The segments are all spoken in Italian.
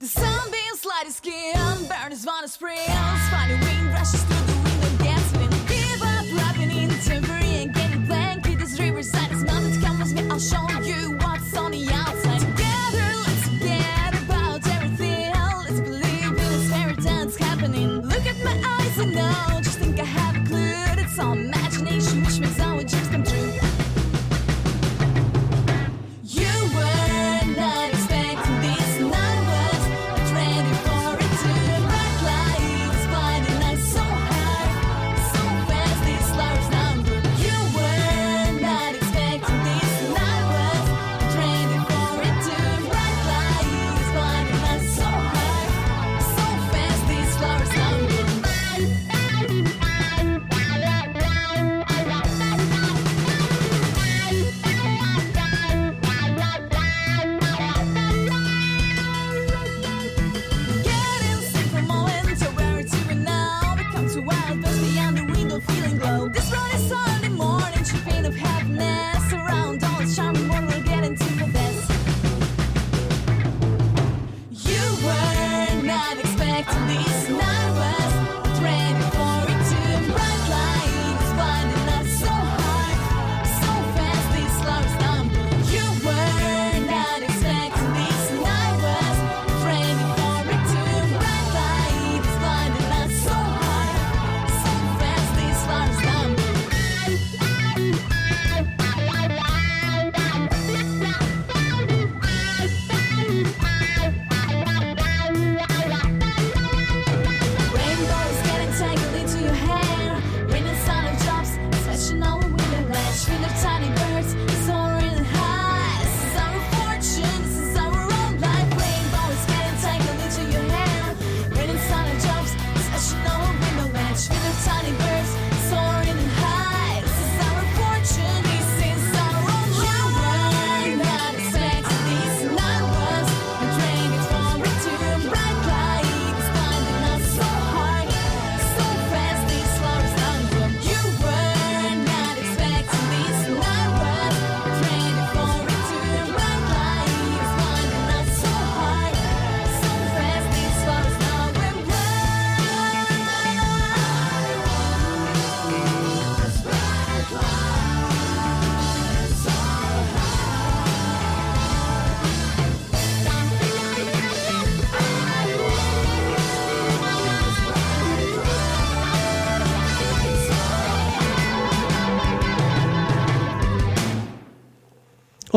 The sunbeams light his skin, burn his van sprills, funny wind rushes through the window, gets in. Give up, rapping in temporary and getting blank. With this riverside, it's nothing to come with me. I'll show you what's on the outside. Together, let's forget about everything. Let's believe in this fairy dance happening. Look at my eyes, and know. Just think I have a clue. It's all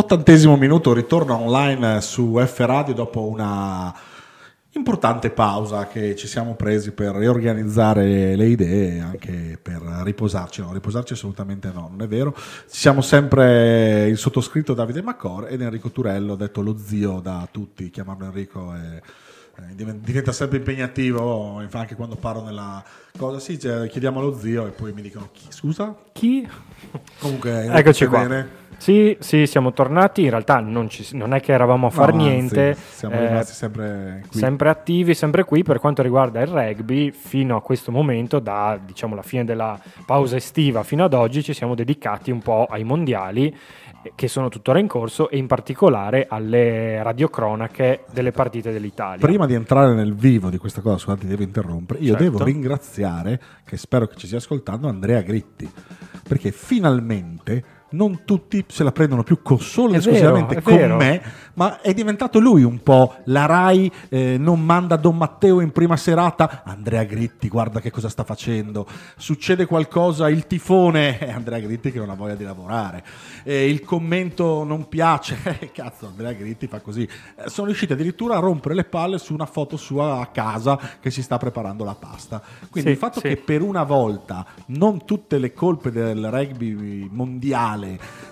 Ottantesimo minuto, ritorno online su F Radio dopo una importante pausa che ci siamo presi per riorganizzare le idee e anche per riposarci. No, riposarci assolutamente no, non è vero. Ci siamo sempre il sottoscritto Davide Macor ed Enrico Turello, detto lo zio da tutti, chiamarlo Enrico è diventa sempre impegnativo anche quando parlo nella cosa sì cioè, chiediamo allo zio e poi mi dicono chi scusa Chi? comunque Eccoci stai qua. bene? Sì, sì, siamo tornati. In realtà non, ci- non è che eravamo a far No, anzi, niente. siamo eh, rimasti sempre qui sempre attivi, sempre qui per quanto riguarda il rugby. Fino a questo momento, da diciamo la fine della pausa estiva fino ad oggi, ci siamo dedicati un po' ai mondiali eh, che sono tuttora in corso e in particolare alle radiocronache delle partite dell'Italia. Prima di entrare nel vivo di questa cosa, scusate, devo interrompere. Io Certo. devo ringraziare, che spero che ci stia ascoltando, Andrea Gritti, perché finalmente non tutti se la prendono più con, solo ed esclusivamente con vero. me, ma è diventato lui un po' la Rai eh, non manda Don Matteo in prima serata, Andrea Gritti guarda che cosa sta facendo, succede qualcosa, il tifone, è Andrea Gritti che non ha voglia di lavorare, Eh, il commento non piace, eh, cazzo Andrea Gritti fa così, Eh, sono riusciti addirittura a rompere le palle su una foto sua a casa che si sta preparando la pasta, quindi Sì, il fatto sì. che per una volta non tutte le colpe del rugby mondiale,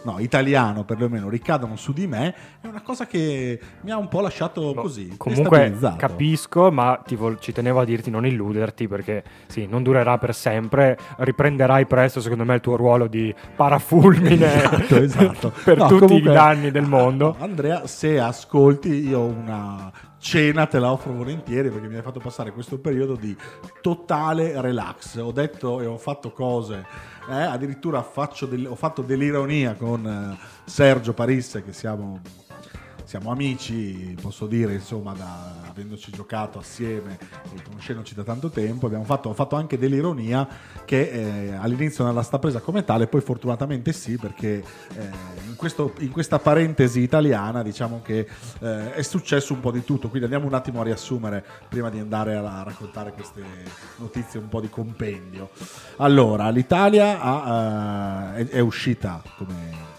no, italiano perlomeno, ricadono su di me, è una cosa che mi ha un po' lasciato così. Comunque capisco, ma vol- ci tenevo a dirti non illuderti perché sì, non durerà per sempre. Riprenderai presto, secondo me, il tuo ruolo di parafulmine Esatto, esatto. per No, tutti comunque- i danni del mondo. Andrea, se ascolti, io una cena te la offro volentieri perché mi hai fatto passare questo periodo di totale relax. Ho detto e ho fatto cose, eh, addirittura del- ho fatto dell'ironia con eh, Sergio Parisse che siamo siamo amici, posso dire, insomma, da, avendoci giocato assieme e conoscendoci da tanto tempo, abbiamo fatto, fatto anche dell'ironia che eh, all'inizio non la sta presa come tale, poi fortunatamente sì, perché eh, in, questo- in questa parentesi italiana diciamo che eh, è successo un po' di tutto, quindi andiamo un attimo a riassumere prima di andare a, raccontare queste notizie un po' di compendio. Allora, l'Italia ha, eh, è, è uscita, come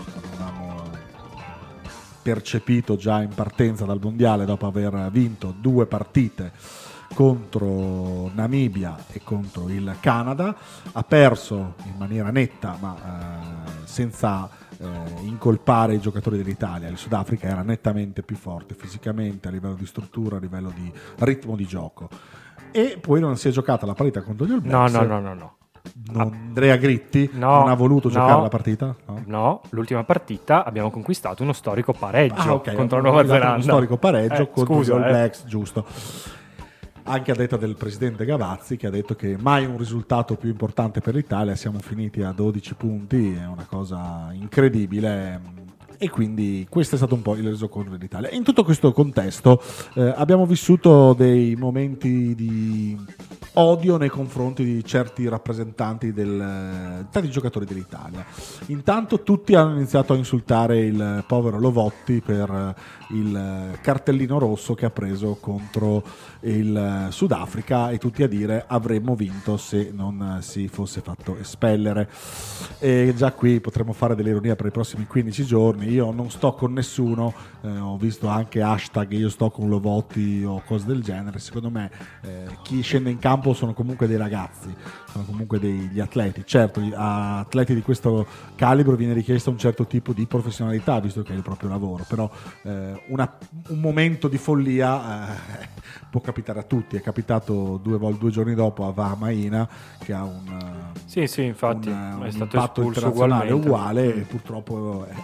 percepito già in partenza dal mondiale dopo aver vinto due partite contro Namibia e contro il Canada, ha perso in maniera netta ma eh, senza eh, incolpare i giocatori dell'Italia, il Sudafrica era nettamente più forte fisicamente a livello di struttura, a livello di ritmo di gioco. E poi non si è giocata la partita contro gli All No, no, no, no, no. Non- Andrea Gritti No, non ha voluto no. giocare la partita? No? No, l'ultima partita abbiamo conquistato uno storico pareggio Ah, ok, contro la Nuova Zelanda. Uno storico pareggio Eh, contro scusa, gli All eh. Blacks, giusto. Anche a detta del presidente Gavazzi che ha detto che mai un risultato più importante per l'Italia, siamo finiti a 12 punti, è una cosa incredibile. E quindi questo è stato un po' il resoconto dell'Italia. In tutto questo contesto eh, abbiamo vissuto dei momenti di odio nei confronti di certi rappresentanti del, tanti giocatori dell'Italia. Intanto tutti hanno iniziato a insultare il povero Lovotti per eh, il cartellino rosso che ha preso contro il eh, Sudafrica e tutti a dire avremmo vinto se non eh, si fosse fatto espellere. E già qui potremmo fare dell'ironia per i prossimi 15 giorni. Io non sto con nessuno, eh, ho visto anche hashtag io sto con Lovotti o cose del genere. Secondo me eh, chi scende in campo sono comunque dei ragazzi, sono comunque degli atleti. Certo, a atleti di questo calibro viene richiesto un certo tipo di professionalità, visto che è il proprio lavoro, però eh, una- un momento di follia eh, può capitare a tutti. È capitato due, due giorni dopo a Vahamaina che ha un, Sì, sì, infatti un, è un stato impatto internazionale ugualmente. uguale e purtroppo eh,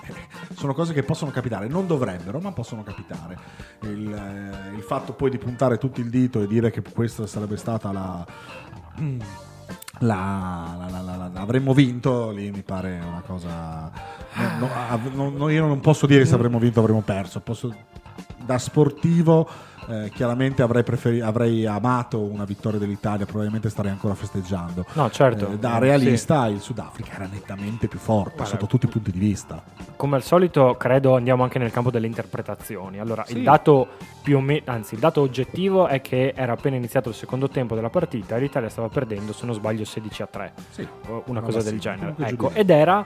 sono cose che possono capitare, non dovrebbero, ma possono capitare. Il, eh, il fatto poi di puntare tutto il dito e dire che questa sarebbe stata la... la- la- la- la- la- avremmo vinto lì mi pare una cosa no- no- av- no- no, io non posso dire se avremmo vinto o avremmo perso. Posso da sportivo eh, chiaramente avrei, preferi- avrei amato una vittoria dell'Italia probabilmente starei ancora festeggiando No, certo. eh, da realista il Sudafrica era nettamente più forte Guarda, sotto tutti i punti di vista. Come al solito, credo andiamo anche nel campo delle interpretazioni. Allora, Sì. il dato più o meno, anzi, il dato oggettivo è che era appena iniziato il secondo tempo della partita e l'Italia stava perdendo, se non sbaglio, 16 a 3. Sì. una cosa sì, del genere. Ecco, ed era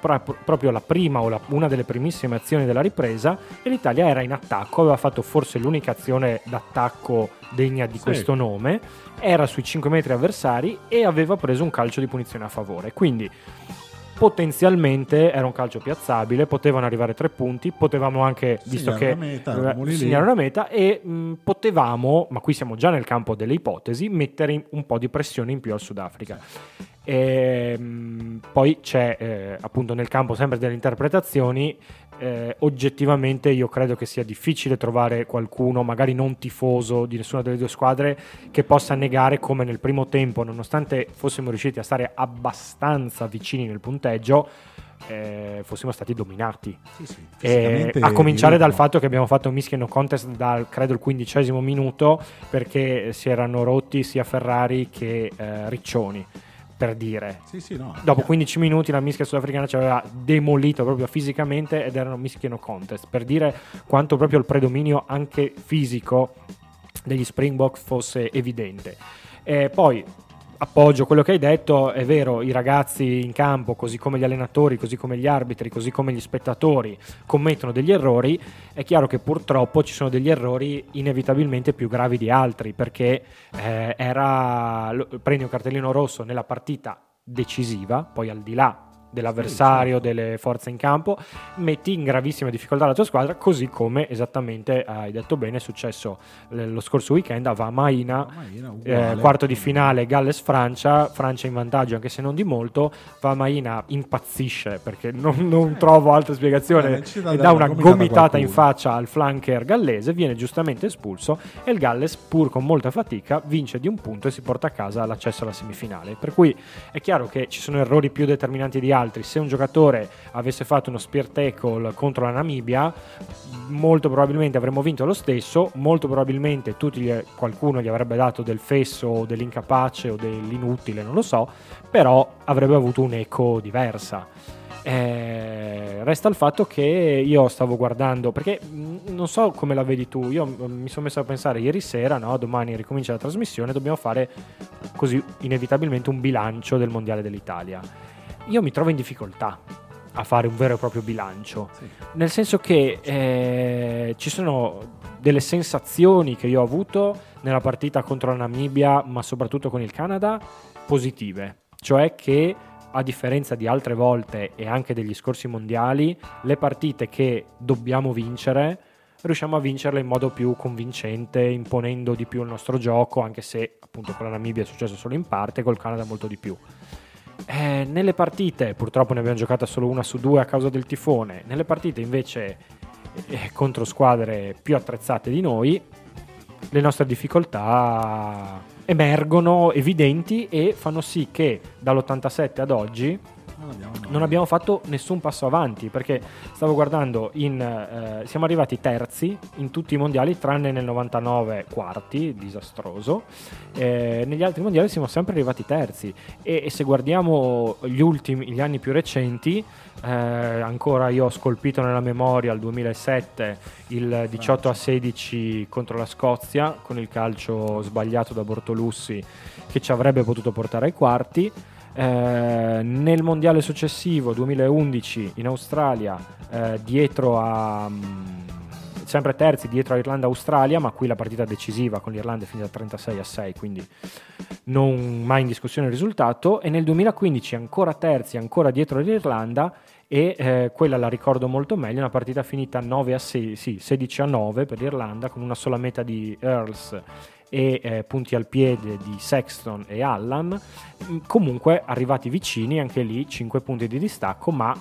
pra- proprio la prima o la- una delle primissime azioni della ripresa e l'Italia era in attacco, aveva fatto forse l'unica azione d'attacco degna di Sì. questo nome, era sui 5 metri avversari e aveva preso un calcio di punizione a favore. Quindi potenzialmente era un calcio piazzabile, potevano arrivare tre punti, potevamo anche, visto Segnare che una meta, eh, segnare una meta e mh, potevamo, ma qui siamo già nel campo delle ipotesi, mettere un po' di pressione in più al Sudafrica. E, mh, poi c'è eh, appunto nel campo sempre delle interpretazioni. Eh, oggettivamente io credo che sia difficile trovare qualcuno, magari non tifoso di nessuna delle due squadre, che possa negare come nel primo tempo, nonostante fossimo riusciti a stare abbastanza vicini nel punteggio, eh, fossimo stati dominati. Sì, sì, Eh, a cominciare dal fatto che abbiamo fatto un mischia no contest dal credo il quindicesimo minuto perché si erano rotti sia Ferrari che eh, Riccioni per dire. Sì, sì, no, dopo eh, 15 minuti la mischia sudafricana ci aveva demolito proprio fisicamente ed erano mischia no contest. Per dire quanto proprio il predominio anche fisico degli Springboks fosse evidente. E poi appoggio quello che hai detto, è vero, i ragazzi in campo, così come gli allenatori, così come gli arbitri, così come gli spettatori, commettono degli errori, è chiaro che purtroppo ci sono degli errori inevitabilmente più gravi di altri, perché eh, era, prendi un cartellino rosso nella partita decisiva, poi al di là dell'avversario, delle forze in campo, metti in gravissima difficoltà la tua squadra, così come esattamente hai detto bene è successo l- lo scorso weekend a Vamaina, Vamaina, eh, uguale. quarto di finale Galles-Francia, Francia in vantaggio anche se non di molto, Vamaina impazzisce perché non, non trovo altra spiegazione Eh, e dà una gomitata in faccia al flanker gallese, viene giustamente espulso e il Galles pur con molta fatica vince di un punto e si porta a casa l'accesso alla semifinale. Per cui è chiaro che ci sono errori più determinanti di altri. Se un giocatore avesse fatto uno spear tackle contro la Namibia, molto probabilmente avremmo vinto lo stesso, molto probabilmente gli- qualcuno gli avrebbe dato del fesso o dell'incapace o dell'inutile, non lo so, però avrebbe avuto un'eco diversa. Eh, resta il fatto che io stavo guardando, perché mh, non so come la vedi tu, io mh, mi sono messo a pensare ieri sera, no, domani ricomincia la trasmissione, dobbiamo fare così inevitabilmente un bilancio del Mondiale dell'Italia. Io mi trovo in difficoltà a fare un vero e proprio bilancio, nel senso che eh, ci sono delle sensazioni che io ho avuto nella partita contro la Namibia, ma soprattutto con il Canada, positive, cioè che a differenza di altre volte e anche degli scorsi mondiali, le partite che dobbiamo vincere riusciamo a vincerle in modo più convincente, imponendo di più il nostro gioco, anche se appunto con la Namibia è successo solo in parte, col Canada molto di più. Eh, nelle partite, purtroppo ne abbiamo giocata solo una su due a causa del tifone, nelle partite invece eh, contro squadre più attrezzate di noi, le nostre difficoltà emergono evidenti e fanno sì che dall'87 ad oggi Non abbiamo, non abbiamo fatto nessun passo avanti perché stavo guardando in eh, siamo arrivati terzi in tutti i mondiali tranne nel 99 quarti disastroso. Eh, negli altri mondiali siamo sempre arrivati terzi. E, e se guardiamo gli ultimi gli anni più recenti eh, ancora io ho scolpito nella memoria il 2007 il 18 a 16 contro la Scozia con il calcio sbagliato da Bortolussi che ci avrebbe potuto portare ai quarti eh, nel mondiale successivo 2011 in Australia eh, dietro a mm, sempre terzi dietro a Irlanda e Australia ma qui la partita decisiva con l'Irlanda è finita 36 a 6 quindi non mai in discussione il risultato. E nel 2015 ancora terzi ancora dietro l'Irlanda e eh, quella la ricordo molto meglio una partita finita 9 a 6, sì, 16 a 9 per l'Irlanda con una sola meta di Earls e eh, punti al piede di Sexton e Allan Mm, comunque arrivati vicini anche lì 5 punti di distacco ma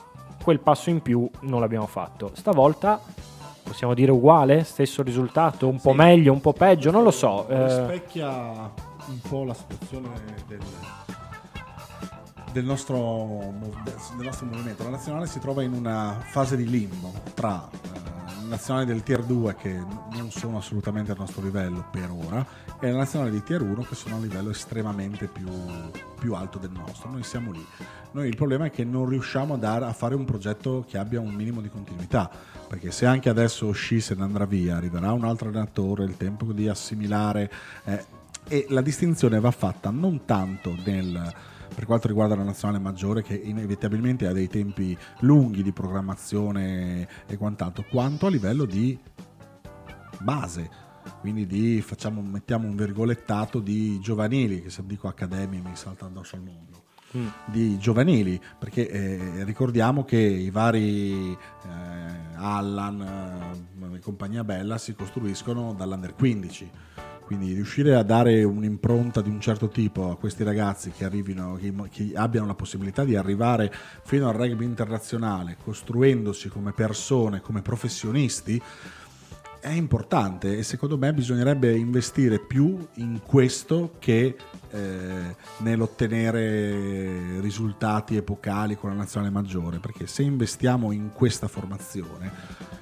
quel passo in più non l'abbiamo fatto. Stavolta possiamo dire uguale? Stesso risultato? Un po' Sì. meglio un po' peggio? Non lo so eh, rispecchia un po' la situazione del, del nostro, del nostro movimento. La nazionale si trova in una fase di limbo tra eh, nazionali del tier 2 che non sono assolutamente al nostro livello per ora e la nazionale di tier 1 che sono a un livello estremamente più, più alto del nostro. Noi siamo lì. Noi il problema è che non riusciamo a, dare- a fare un progetto che abbia un minimo di continuità, perché se anche adesso Sci se ne andrà via, arriverà un altro allenatore, il tempo di assimilare eh, e la distinzione va fatta non tanto nel per quanto riguarda la nazionale maggiore che inevitabilmente ha dei tempi lunghi di programmazione e quant'altro, quanto a livello di base. Quindi di, facciamo, mettiamo un virgolettato di giovanili, che se dico accademia mi salta addosso al mondo mm, di giovanili, perché eh, ricordiamo che i vari eh, Allan eh, e compagnia bella si costruiscono dall'under 15. Quindi riuscire a dare un'impronta di un certo tipo a questi ragazzi che, arrivino, che, che abbiano la possibilità di arrivare fino al rugby internazionale, costruendosi come persone, come professionisti, è importante e secondo me bisognerebbe investire più in questo che eh, nell'ottenere risultati epocali con la nazionale maggiore, perché se investiamo in questa formazione,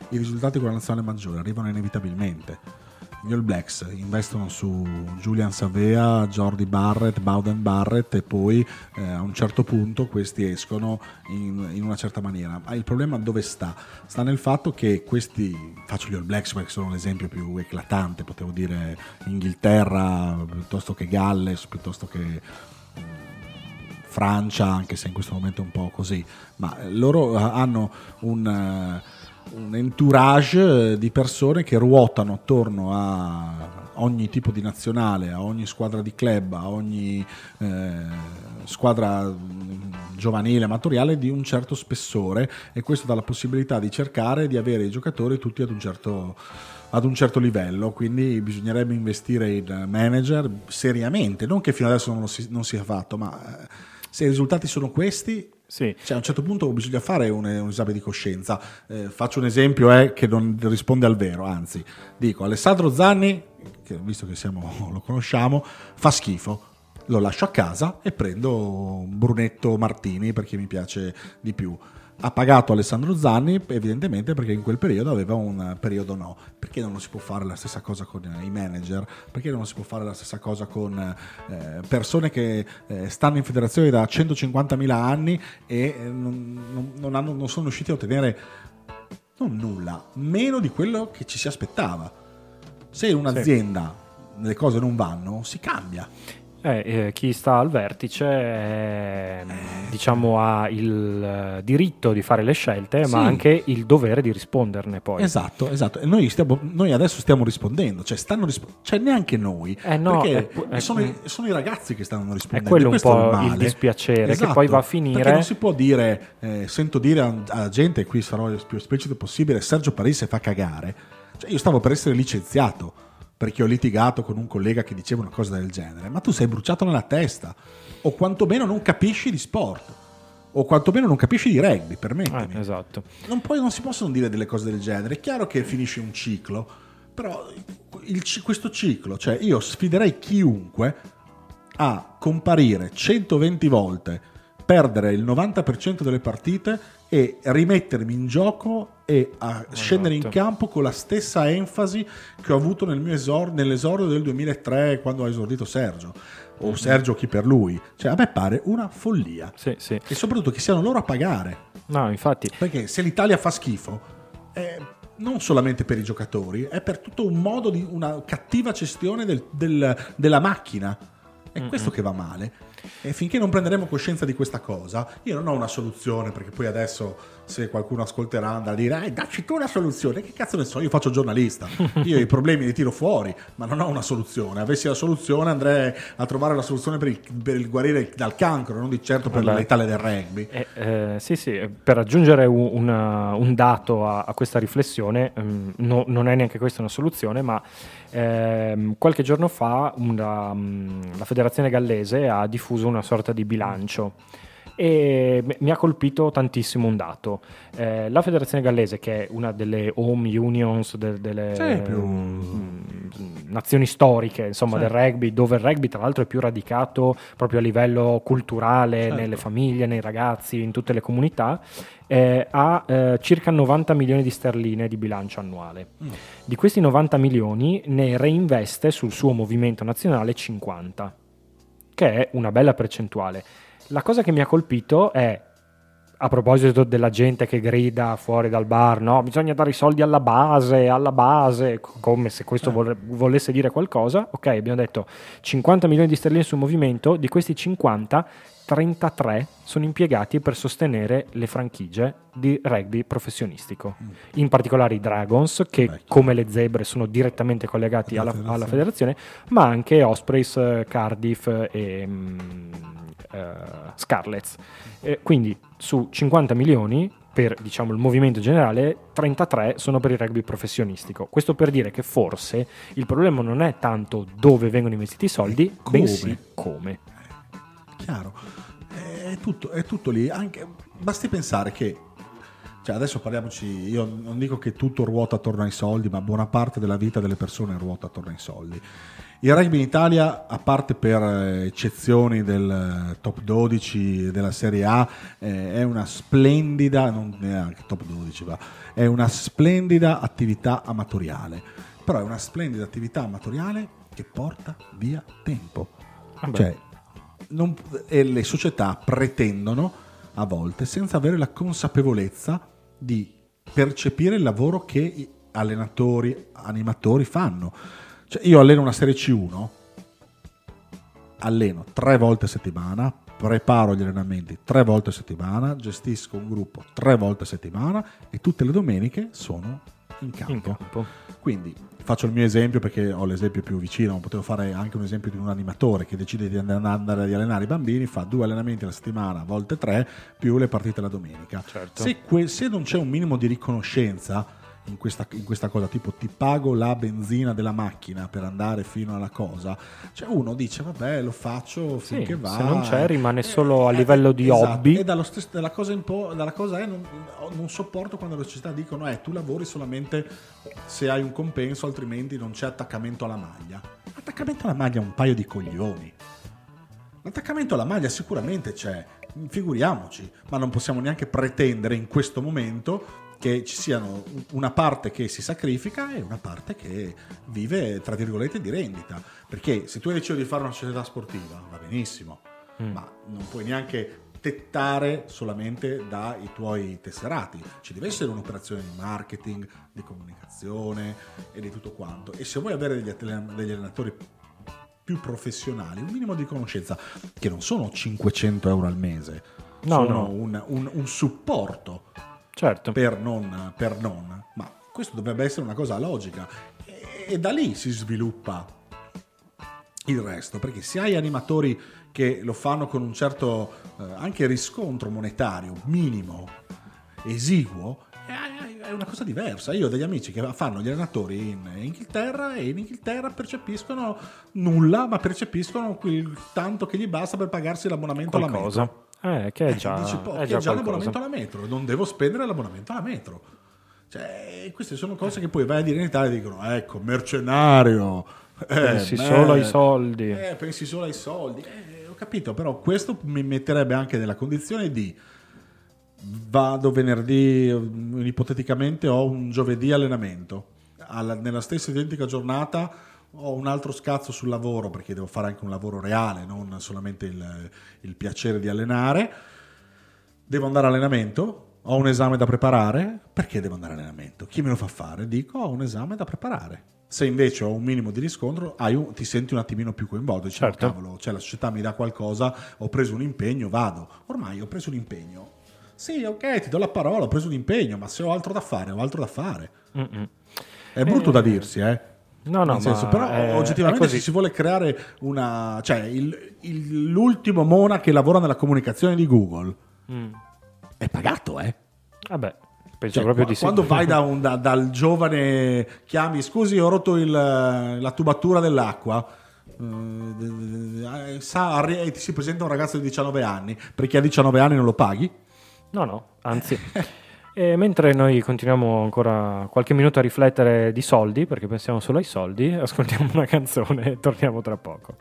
i risultati con la nazionale maggiore arrivano inevitabilmente. Gli All Blacks investono su Julian Savea, Jordi Barrett, Bowden Barrett e poi eh, a un certo punto questi escono in, in una certa maniera. Ma il problema dove sta? Sta nel fatto che questi, faccio gli All Blacks perché sono l'esempio più eclatante, potevo dire Inghilterra piuttosto che Galles, piuttosto che mm, Francia, anche se in questo momento è un po' così, ma loro hanno un, eh, un entourage eh, di persone che ruotano attorno a ogni tipo di nazionale, a ogni squadra di club, a ogni eh, squadra mm, giovanile, amatoriale di un certo spessore. E questo dà la possibilità di cercare di avere i giocatori tutti ad un certo ad un certo livello, quindi bisognerebbe investire in manager seriamente, non che fino adesso non, si, non sia fatto, ma eh, se i risultati sono questi, sì. cioè, a un certo punto bisogna fare un, un esame di coscienza. Eh, faccio un esempio eh, che non risponde al vero, anzi, dico Alessandro Zanni, che visto che siamo, lo conosciamo, fa schifo. lo lascio a casa e prendo un Brunetto Martini perché mi piace di più. Ha pagato Alessandro Zanni evidentemente perché in quel periodo aveva un periodo no. Perché non si può fare la stessa cosa con eh, i manager? Perché non si può fare la stessa cosa con eh, persone che eh, stanno in federazione da 150.000 anni e eh, non, non- hanno- non sono riusciti a ottenere non nulla, meno di quello che ci si aspettava. Se in un'azienda le cose non vanno, si cambia. Eh, eh, chi sta al vertice eh, diciamo, ha il eh, diritto di fare le scelte, Sì. ma anche il dovere di risponderne poi. Esatto, esatto. E noi, stiamo- noi adesso stiamo rispondendo, cioè stanno rispo- cioè neanche noi, Eh no, perché è pu- è- sono, i, sono i ragazzi che stanno È rispondendo. quello e un è po' il dispiacere, che Esatto, poi va a Perché finire. non si può dire, eh, sento dire a- alla gente, e qui sarò il più esplicito possibile, Sergio Parisse fa cagare. Cioè, io stavo per essere licenziato perché ho litigato con un collega che diceva una cosa del genere, ma tu sei bruciato nella testa, o quantomeno non capisci di sport, o quantomeno non capisci di rugby, permettimi. Eh, esatto. Non, puoi- non si possono dire delle cose del genere. È chiaro che finisce un ciclo, però il questo ciclo, cioè io sfiderei chiunque a comparire 120 volte, perdere il 90% delle partite e rimettermi in gioco e a scendere in Esatto. campo con la stessa enfasi che ho avuto nel mio esor- nell'esordio del 2003 quando ha esordito Sergio o Sergio chi per lui cioè a me pare una follia Sì, sì. e soprattutto che siano loro a pagare No, infatti, perché se l'Italia fa schifo, è non solamente per i giocatori, è per tutto un modo di una cattiva gestione del- del- della macchina. È questo che va male. E finché non prenderemo coscienza di questa cosa, io non ho una soluzione, perché poi adesso se qualcuno ascolterà andrà a dire, eh, dacci tu una soluzione, che cazzo ne so, io faccio giornalista, io i problemi li tiro fuori, ma non ho una soluzione. Avessi la soluzione andrei a trovare la soluzione per il, per il guarire dal cancro, non di certo per Vabbè. l'Italia del rugby. Eh, eh, sì, sì, eh, per aggiungere un, una- un dato a, a questa riflessione, ehm, no- non è neanche questa una soluzione, ma ehm, qualche giorno fa una, mm, la federazione gallese ha diffuso una sorta di bilancio e mi ha colpito tantissimo un dato. Eh, la federazione gallese, che è una delle home unions de- delle Sì, più- mm, nazioni storiche insomma, Sì. del rugby, dove il rugby tra l'altro è più radicato proprio a livello culturale, Certo. nelle famiglie, nei ragazzi, in tutte le comunità, eh, ha eh, circa 90 milioni di sterline di bilancio annuale. Mm. Di questi 90 milioni ne reinveste sul suo movimento nazionale 50, che è una bella percentuale. La cosa che mi ha colpito è, a proposito della gente che grida fuori dal bar, no, bisogna dare i soldi alla base, alla base, co- come se questo vorre- volesse dire qualcosa. Ok, abbiamo detto 50 milioni di sterline sul movimento, di questi 50, 33 sono impiegati per sostenere le franchigie di rugby professionistico. In particolare i Dragons, che Beh, come le zebre sono direttamente collegati Alla alla, federazione. ma anche Ospreys, Cardiff e mm, eh, Scarlets. Eh, quindi su 50 milioni per diciamo, il movimento generale, 33 sono per il rugby professionistico. Questo per dire che forse il problema non è tanto dove vengono investiti i soldi, come. bensì come. Chiaro, è tutto, è tutto lì. Anche, basti pensare che, cioè adesso parliamoci, io non dico che tutto ruota attorno ai soldi, ma buona parte della vita delle persone ruota attorno ai soldi. Il rugby in Italia, a parte per eh, eccezioni del eh, top 12 della Serie A, eh, è una splendida, non neanche top 12 va, è una splendida attività amatoriale. Però è una splendida attività amatoriale che porta via tempo. Vabbè. Cioè, non- e le società pretendono a volte senza avere la consapevolezza di percepire il lavoro che allenatori, animatori fanno. Cioè, io alleno una serie C1, alleno tre volte a settimana, preparo gli allenamenti tre volte a settimana, gestisco un gruppo tre volte a settimana e tutte le domeniche sono in campo. in campo. Quindi faccio il mio esempio perché ho l'esempio più vicino, ma potevo fare anche un esempio di un animatore che decide di andare ad allenare i bambini, fa due allenamenti alla settimana, a volte tre, più le partite la domenica. Certo. Se, que- se non c'è un minimo di riconoscenza in questa, in questa cosa, tipo ti pago la benzina della macchina per andare fino alla cosa, cioè uno dice vabbè lo faccio Sì, finché va. se non c'è, rimane Eh, solo a eh, livello di esatto. hobby. E dallo stesso- dalla cosa, un po', dalla cosa è non, non sopporto quando le società dicono eh tu lavori solamente se hai un compenso, altrimenti non c'è attaccamento alla maglia. Attaccamento alla maglia è un paio di coglioni. L'attaccamento alla maglia sicuramente c'è, figuriamoci, ma non possiamo neanche pretendere in questo momento che ci siano una parte che si sacrifica e una parte che vive, tra virgolette, di rendita. Perché se tu hai deciso di fare una società sportiva, va benissimo, ma non puoi neanche tettare solamente dai tuoi tesserati. Ci deve essere un'operazione di marketing, di comunicazione e di tutto quanto. E se vuoi avere degli, atle- degli allenatori più professionali, un minimo di conoscenza, che non sono 500 euro al mese, No, sono no. Un, un- un supporto Certo. per non, per non, ma questo dovrebbe essere una cosa logica e, e da lì si sviluppa il resto, perché se hai animatori che lo fanno con un certo eh, anche riscontro monetario minimo, esiguo, è, una cosa diversa. Io ho degli amici che fanno gli allenatori in Inghilterra e in Inghilterra percepiscono nulla, ma percepiscono quel tanto che gli basta per pagarsi l'abbonamento alla metro. Eh, che è già, Dici, "Po, è già già l'abbonamento alla metro, non devo spendere l'abbonamento alla metro. Cioè, queste sono cose che poi vai a dire in Italia e dicono, ecco, mercenario. eh, Pensi beh, solo ai soldi. Eh, pensi solo ai soldi. Eh, ho capito, però questo mi metterebbe anche nella condizione di vado venerdì, ipoteticamente ho un giovedì allenamento. Alla- nella stessa identica giornata ho un altro scazzo sul lavoro perché devo fare anche un lavoro reale, non solamente il, il piacere di allenare. Devo andare all'allenamento, ho un esame da preparare, perché devo andare all'allenamento? Chi me lo fa fare? Dico ho un esame da preparare. Se invece ho un minimo di riscontro, hai un- ti senti un attimino più coinvolto. Dici, Certo. "Oh, cavolo, cioè la società mi dà qualcosa, ho preso un impegno, vado. Ormai ho preso un impegno. Sì, ok, ti do la parola, ho preso un impegno, ma se ho altro da fare, ho altro da fare. Mm-mm. È brutto Eh, da dirsi, eh. No, no, senso, però è- oggettivamente se si vuole creare una... cioè il- il- l'ultimo Mona che lavora nella comunicazione di Google Mm. è pagato, eh. Vabbè, penso Cioè, proprio di sì. quando vai da un- da- dal giovane chiami scusi ho rotto il- la tubatura dell'acqua eh, sa- arri- e ti si presenta un ragazzo di 19 anni perché a 19 anni non lo paghi No, no, anzi. E mentre noi continuiamo ancora qualche minuto a riflettere di soldi, perché pensiamo solo ai soldi, ascoltiamo una canzone e torniamo tra poco.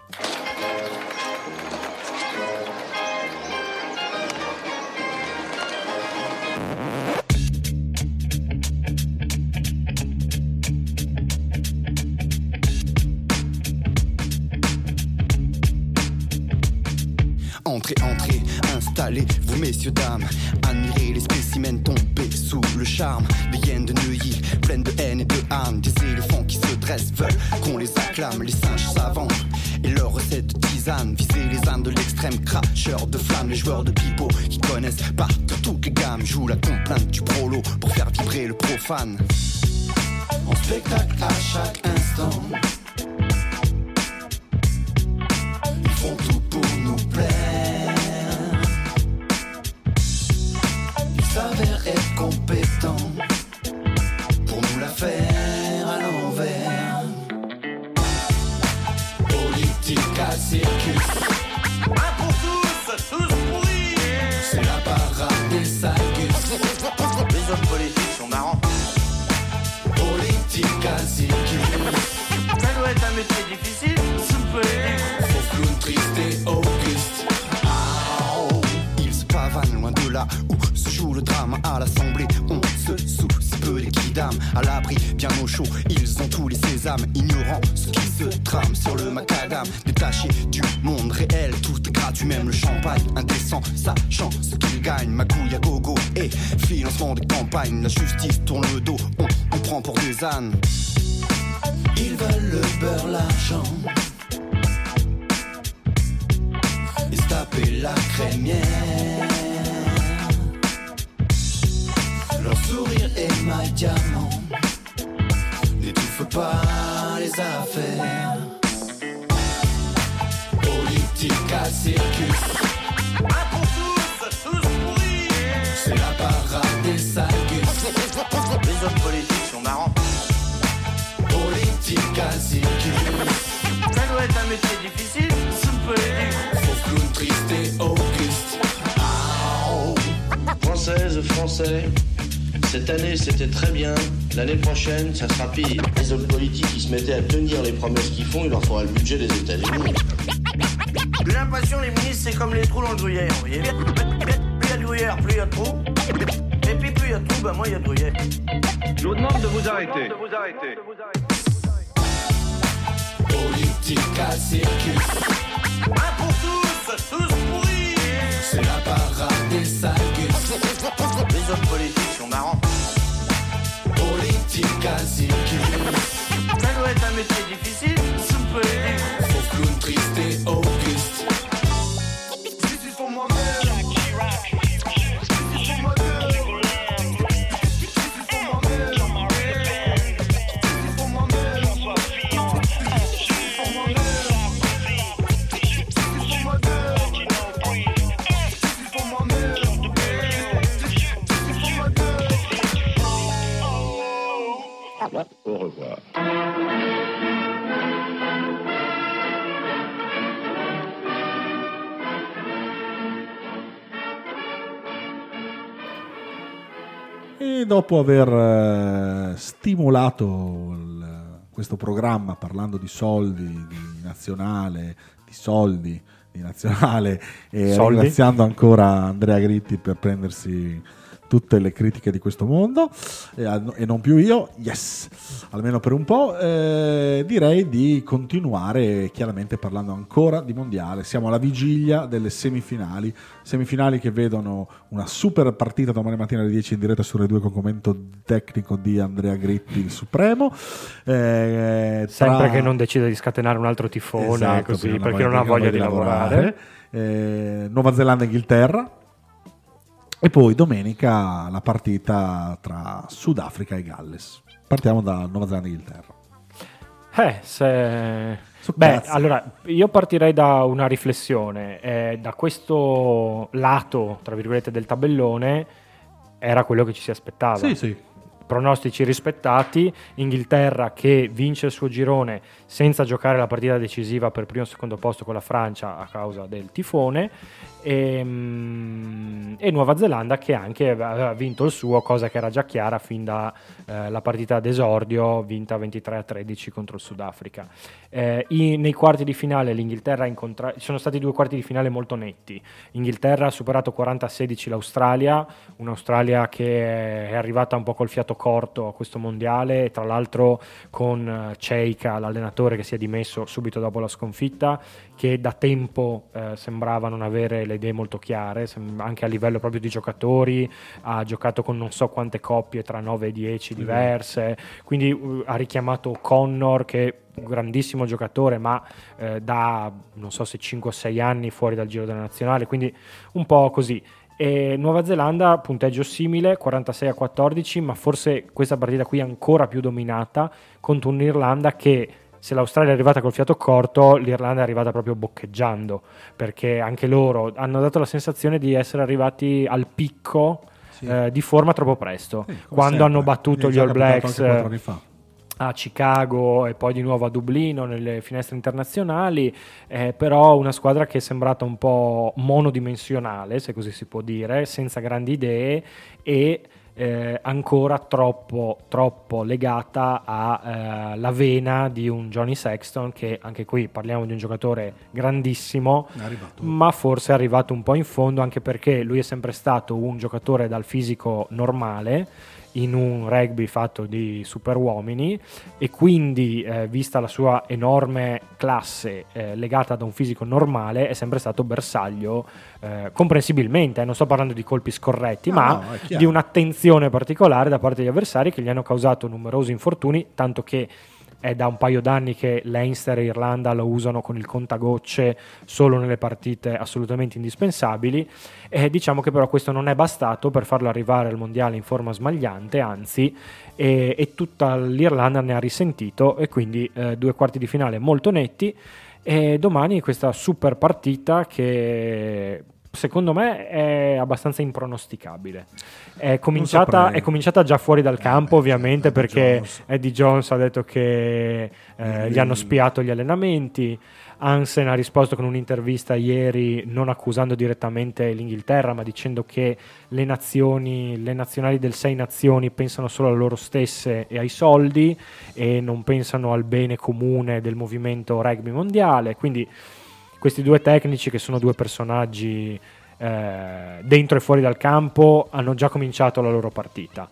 Entrez, entrez, installez-vous messieurs, dames Admirez les spécimens tombés charme. Des hyènes de Neuilly, pleines de haine et de âne Des éléphants qui se dressent, veulent qu'on les acclame. Les singes savants et leurs recettes de tisane. Visez les ânes de l'extrême, cracheurs de flammes. Les joueurs de pipeau qui connaissent par cœur toutes les gammes. Jouent la complainte du prolo pour faire vibrer le profane. En spectacle à chaque instant Jahren. Prochaine ça sera pire. Les hommes politiques qui se mettaient à tenir les promesses qu'ils font, il leur faudra le budget des États-Unis. J'ai l'impression les ministres c'est comme les trous dans le gruyère, vous voyez. Plus il y a de gruyère, plus il y a de trous. Et puis plus il y a de trous, bah moins il y a de gruyère. Je vous demande de vous arrêter. Politica circus, Un pour tous, tous pourris c'est la parade des salgus. Les hommes politiques sont marrants. Ça doit être un métier difficile, souper. Faut que triste et auguste. Revoir. E dopo aver eh, stimolato il- questo programma parlando di soldi, di nazionale, di soldi, di nazionale e Soldi? ringraziando ancora Andrea Gritti per prendersi tutte le critiche di questo mondo e, non più io, yes, almeno per un po', eh, direi di continuare chiaramente parlando ancora di mondiale. Siamo alla vigilia delle semifinali, semifinali che vedono una super partita domani mattina alle 10 in diretta su Rai 2 con commento tecnico di Andrea Gritti, il Supremo. Eh, Sempre tra- che non decida di scatenare un altro tifone, Esatto, così, perché non ha voglia di lavorare. Eh, Nuova Zelanda e Inghilterra. E poi domenica la partita tra Sudafrica e Galles. Partiamo da Nuova Zelanda e Inghilterra. Eh, se... Beh, allora, io partirei da una riflessione. Eh, da questo lato, tra virgolette, del tabellone, era quello che ci si aspettava. Sì, sì. pronostici rispettati, Inghilterra che vince il suo girone senza giocare la partita decisiva per primo e secondo posto con la Francia a causa del tifone e, mm, e Nuova Zelanda che anche aveva vinto il suo, cosa che era già chiara fin dalla partita d'esordio vinta 23 a 13 contro il Sudafrica. Eh, i- nei quarti di finale l'Inghilterra ha incontra- ci sono stati due quarti di finale molto netti. Inghilterra ha superato 40 a 16 l'Australia, un'Australia che è arrivata un po' col fiato corto a questo mondiale, tra l'altro con eh, Ceika, l'allenatore che si è dimesso subito dopo la sconfitta, che da tempo eh, sembrava non avere le idee molto chiare, sem- anche a livello proprio di giocatori, ha giocato con non so quante coppie tra 9 e 10 diverse, quindi uh, ha richiamato Connor che è un grandissimo giocatore ma eh, da non so se 5 o 6 anni fuori dal giro della nazionale, quindi un po' così. E Nuova Zelanda punteggio simile 46 a 14 ma forse questa partita qui è ancora più dominata contro un'Irlanda che se l'Australia è arrivata col fiato corto, l'Irlanda è arrivata proprio boccheggiando, perché anche loro hanno dato la sensazione di essere arrivati al picco Sì. eh, di forma troppo presto. Sì, Quando sempre. hanno battuto gli All Blacks a Chicago e poi di nuovo a Dublino nelle finestre internazionali, eh, però una squadra che è sembrata un po' monodimensionale, se così si può dire, senza grandi idee e eh, ancora troppo, troppo legata alla vena di un Johnny Sexton che anche qui parliamo di un giocatore grandissimo ma forse è arrivato un po' in fondo anche perché lui è sempre stato un giocatore dal fisico normale in un rugby fatto di super uomini e quindi eh, vista la sua enorme classe eh, legata da un fisico normale è sempre stato bersaglio eh, comprensibilmente eh, non sto parlando di colpi scorretti No, ma no, di un'attenzione particolare da parte degli avversari che gli hanno causato numerosi infortuni tanto che è da un paio d'anni che Leinster e Irlanda lo usano con il contagocce solo nelle partite assolutamente indispensabili. E diciamo che però questo non è bastato per farlo arrivare al mondiale in forma smagliante, anzi, e, e tutta l'Irlanda ne ha risentito e quindi eh, due quarti di finale molto netti. E domani questa super partita che secondo me è abbastanza impronosticabile. È cominciata, è cominciata già fuori dal campo, beh, ovviamente, perché Jones. Eddie Jones ha detto che eh, gli hanno spiato gli allenamenti. Hansen ha risposto con un'intervista ieri, non accusando direttamente l'Inghilterra, ma dicendo che le nazioni, le nazionali del Sei Nazioni pensano solo a loro stesse e ai soldi e non pensano al bene comune del movimento rugby mondiale. Quindi questi due tecnici che sono due personaggi eh, dentro e fuori dal campo hanno già cominciato la loro partita.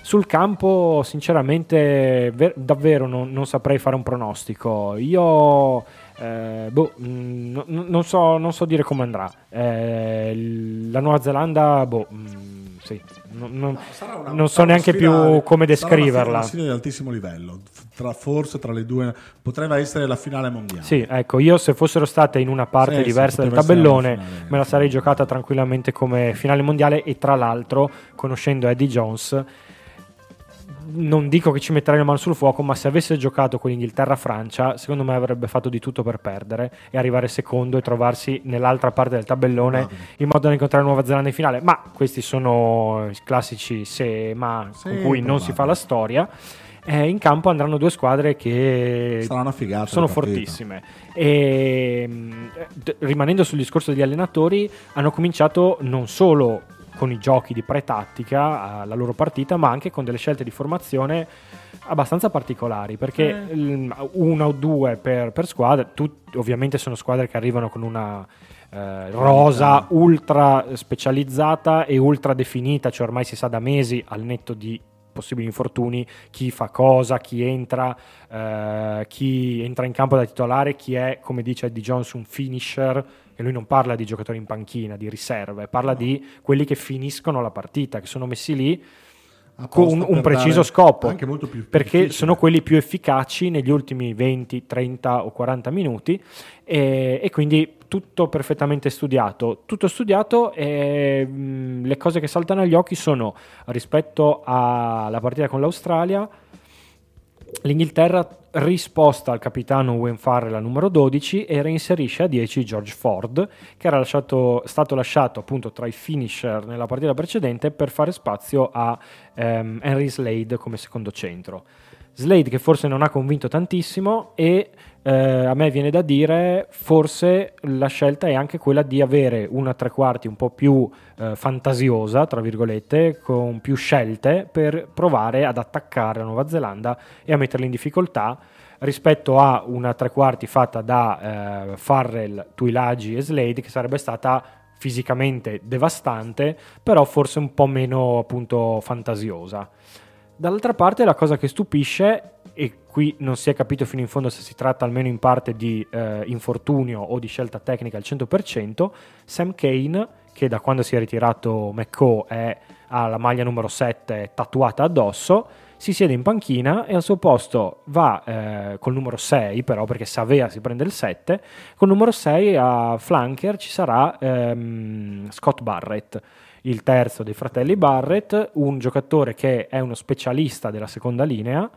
Sul campo, sinceramente, ver- davvero non, non saprei fare un pronostico. Io eh, boh, no- no- non, so, non so dire come andrà. Eh, la Nuova Zelanda, boh, mh, sì, non- non- Sarà una- non so sarà una neanche sfida- più come sarà una- descriverla. Una sfida di altissimo livello, tra, forse tra le due potrebbe essere la finale mondiale. Sì, ecco, io se fossero state in una parte Sì, sì, diversa del tabellone una finale. me la sarei giocata tranquillamente come finale mondiale e tra l'altro, conoscendo Eddie Jones, non dico che ci metterei la mano sul fuoco, ma se avesse giocato con l'Inghilterra-Francia, secondo me avrebbe fatto di tutto per perdere e arrivare secondo e trovarsi nell'altra parte del tabellone Probabile. in modo da incontrare Nuova Zelanda in finale. Ma questi sono i classici se ma Sì, con cui non si fa la storia. Eh, in campo andranno due squadre che sono fortissime. E, d- rimanendo sul discorso degli allenatori, hanno cominciato non solo con i giochi di pre-tattica alla loro partita, ma anche con delle scelte di formazione abbastanza particolari perché Eh. l- una o due per, per squadra, tut- ovviamente sono squadre che arrivano con una eh, rosa ultra specializzata e ultra definita, cioè ormai si sa da mesi al netto di possibili infortuni chi fa cosa, chi entra, eh, chi entra in campo da titolare, chi è, come dice Eddie Jones, un finisher. E lui non parla di giocatori in panchina, di riserve, parla di quelli che finiscono la partita, che sono messi lì con un, preciso scopo. Anche molto più perché difficile. sono quelli più efficaci negli ultimi 20, 30 o 40 minuti e, e quindi tutto perfettamente studiato. Tutto studiato e mh, le cose che saltano agli occhi sono rispetto alla partita con l'Australia, l'Inghilterra risposta al capitano Wayne Farrell al numero 12 e reinserisce a 10 George Ford che era lasciato- stato lasciato appunto tra i finisher nella partita precedente per fare spazio a ehm, Henry Slade come secondo centro. Slade che forse non ha convinto tantissimo e eh, a me viene da dire forse la scelta è anche quella di avere una tre quarti un po' più eh, fantasiosa, tra virgolette, con più scelte per provare ad attaccare la Nuova Zelanda e a metterla in difficoltà rispetto a una tre quarti fatta da eh, Farrell, Tuilagi e Slade che sarebbe stata fisicamente devastante, però forse un po' meno appunto fantasiosa. Dall'altra parte la cosa che stupisce, e qui non si è capito fino in fondo se si tratta almeno in parte di eh, infortunio o di scelta tecnica al 100%, Sam Kane, che da quando si è ritirato McCall è, ha la maglia numero 7 tatuata addosso, si siede in panchina e al suo posto va eh, col numero 6 però perché Savea si prende il 7 col numero 6 a flanker ci sarà ehm, Scott Barrett il terzo dei fratelli Barrett, un giocatore che è uno specialista della seconda linea,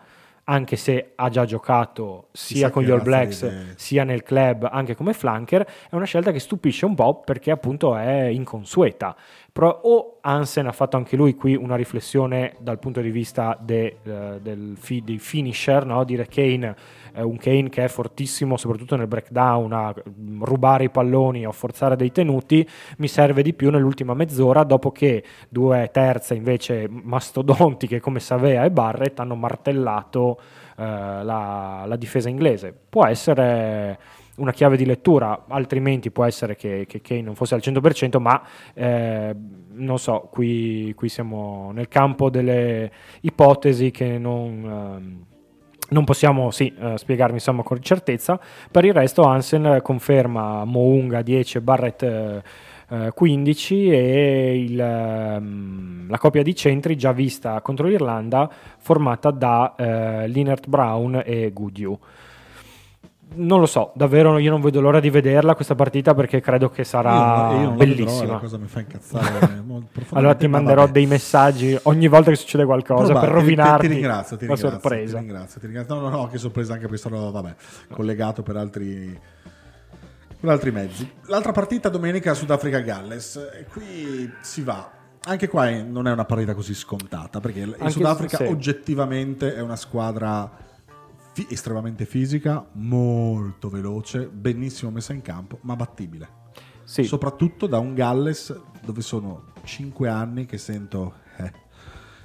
anche se ha già giocato sia con gli All Blacks di idee. sia nel club, anche come flanker, è una scelta che stupisce un po' perché appunto è inconsueta. Però o Hansen ha fatto anche lui qui una riflessione dal punto di vista de- eh, del fi- dei finisher, no? dire Kane è un Kane che è fortissimo soprattutto nel breakdown, a mm, rubare i palloni o forzare dei tenuti, mi serve di più nell'ultima mezz'ora dopo che due terze invece mastodontiche come Savea e Barrett hanno martellato eh, la, la difesa inglese. Può essere una chiave di lettura, altrimenti può essere che, che Kane non fosse al 100%, ma eh, non so, qui, qui siamo nel campo delle ipotesi che non... ehm, non possiamo sì, eh, spiegarmi insomma con certezza. Per il resto Hansen conferma Mounga 10 e Barrett eh, eh, 15 e il, ehm, la coppia di centri già vista contro l'Irlanda formata da eh, Linert Brown e Goodyew. Non lo so, davvero io non vedo l'ora di vederla questa partita perché credo che sarà Io- io bellissima. la cosa mi fa incazzare molto profondamente, Allora ti ma manderò vabbè. dei messaggi ogni volta che succede qualcosa Probabile, per ti- ti- rovinarti Ti, ringrazio, ti la ringrazio, sorpresa. Ti ringrazio, ti ringrazio. No, no, no, che sorpresa anche perché sono vabbè, collegato per altri, per altri mezzi. L'altra partita domenica Sudafrica-Galles. E qui si va. Anche qua è- non è una partita così scontata perché il Sudafrica se- oggettivamente è una squadra fi- estremamente fisica, molto veloce, benissimo messa in campo, ma battibile. Sì. Soprattutto da un Galles dove sono 5 anni che sento eh,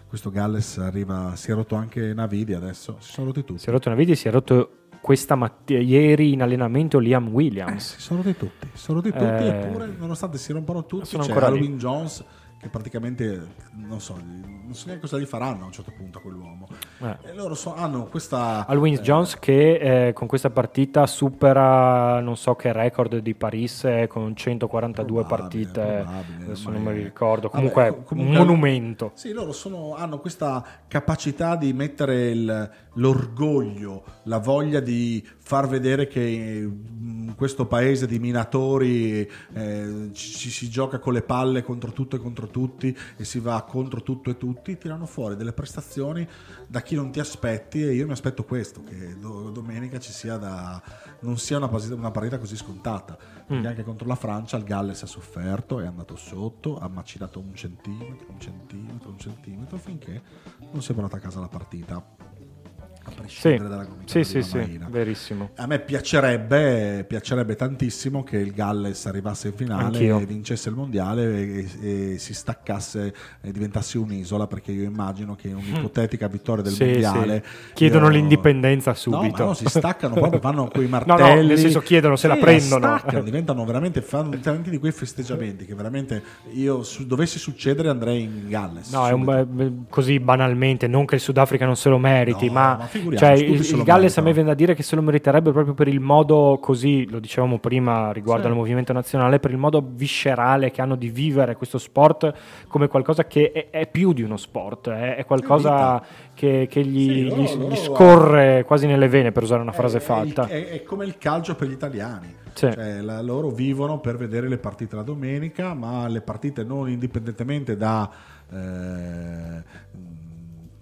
questo Galles arriva, si è rotto anche Navidi adesso, si sono rotti tutti. Si è rotto una vidi, si è rotto questa mattina, ieri in allenamento Liam Eh, Williams. sì, sono di tutti, sono di tutti, Eh, eppure nonostante si rompono tutti, sono c'è ancora lì. Halloween Jones che praticamente non so, non so neanche cosa gli faranno a un certo punto a quell'uomo. Eh. E loro so- hanno questa Al Wins eh, Jones che eh, con questa partita supera non so che record di Paris eh, con 142 Probabile, partite, probabile, adesso non me li ricordo, Vabbè, comunque, co- comunque- un monumento. Sì, loro sono- hanno questa capacità di mettere il- l'orgoglio, la voglia di far vedere che in questo paese di minatori eh, ci, ci si gioca con le palle contro tutto e contro tutti e si va contro tutto e tutti, tirano fuori delle prestazioni da chi non ti aspetti e io mi aspetto questo, che do- domenica ci sia da, non sia una, partita- una partita così scontata, perché anche contro la Francia il Galles ha sofferto, è andato sotto, ha macinato un centimetro, un centimetro, un centimetro, finché non si è portata a casa la partita. A Sì, prescindere dalla gomitata sì, sì, sì, verissimo. A me piacerebbe, piacerebbe tantissimo che il Galles arrivasse in finale Anch'io. e vincesse il mondiale e, e si staccasse e diventasse un'isola perché io immagino che in un'ipotetica vittoria del Sì, mondiale sì. Chiedono io- l'indipendenza No, subito. ma no, si staccano proprio, vanno con i No, martelli. no, nel senso chiedono, se la Sì, prendono. staccano, diventano veramente fanno tanti di quei festeggiamenti che veramente io su- dovessi succedere andrei in Galles. No, è un, così banalmente, non che il Sudafrica non se lo meriti, No, ma, ma cioè, il, il Galles a me viene da dire che se lo meriterebbe proprio per il modo così, lo dicevamo prima riguardo Sì. al movimento nazionale, per il modo viscerale che hanno di vivere questo sport come qualcosa che è, è più di uno sport, è, è qualcosa che, che gli, Sì, loro- gli- loro- gli scorre quasi nelle vene, per usare una frase È- fatta. È, è come il calcio per gli italiani. Sì. Cioè, la- loro vivono per vedere le partite la domenica, ma le partite non indipendentemente da eh,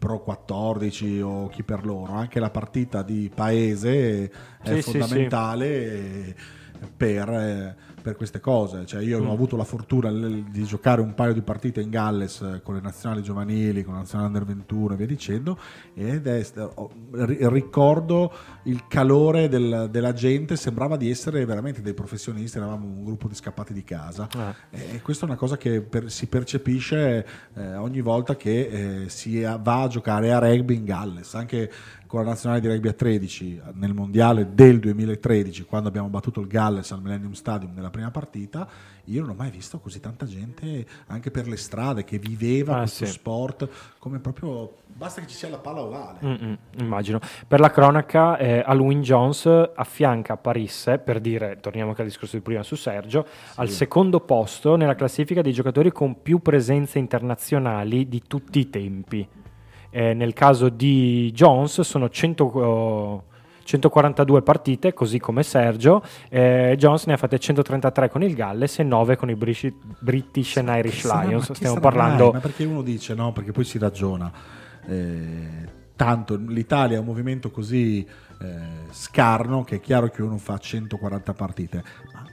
Pro 14 o chi per loro, anche la partita di paese è Sì, sì, fondamentale eh, per, eh, per queste cose. Cioè, io Mm. ho avuto la fortuna di giocare un paio di partite in Galles eh, con le nazionali giovanili, con la nazionale under 21 e via dicendo, ed è, ricordo il calore del- della gente, sembrava di essere veramente dei professionisti, eravamo un gruppo di scappati di casa. Ah. E questa è una cosa che per- si percepisce eh, ogni volta che eh, si va a giocare a rugby in Galles, anche con la nazionale di rugby a 13 nel mondiale del 2013, quando abbiamo battuto il Galles al Millennium Stadium nella prima partita, io non ho mai visto così tanta gente anche per le strade che viveva Ah, questo sì. sport come proprio basta che ci sia la palla ovale. Mm, mm, immagino. Per la cronaca, eh, Halloween Jones affianca Parisse, per dire, torniamo anche al discorso di prima su Sergio, al secondo posto nella classifica dei giocatori con più presenze internazionali di tutti i tempi. Eh, nel caso di Jones sono 100, oh, 142 partite, così come Sergio. Eh, Jones ne ha fatte 133 con il Galles e 9 con i British, British and Irish sarà- Lions. Stiamo parlando... mai? Ma perché uno dice no? Perché poi si ragiona. Eh, tanto l'Italia è un movimento così eh, scarno che è chiaro che uno fa 140 partite,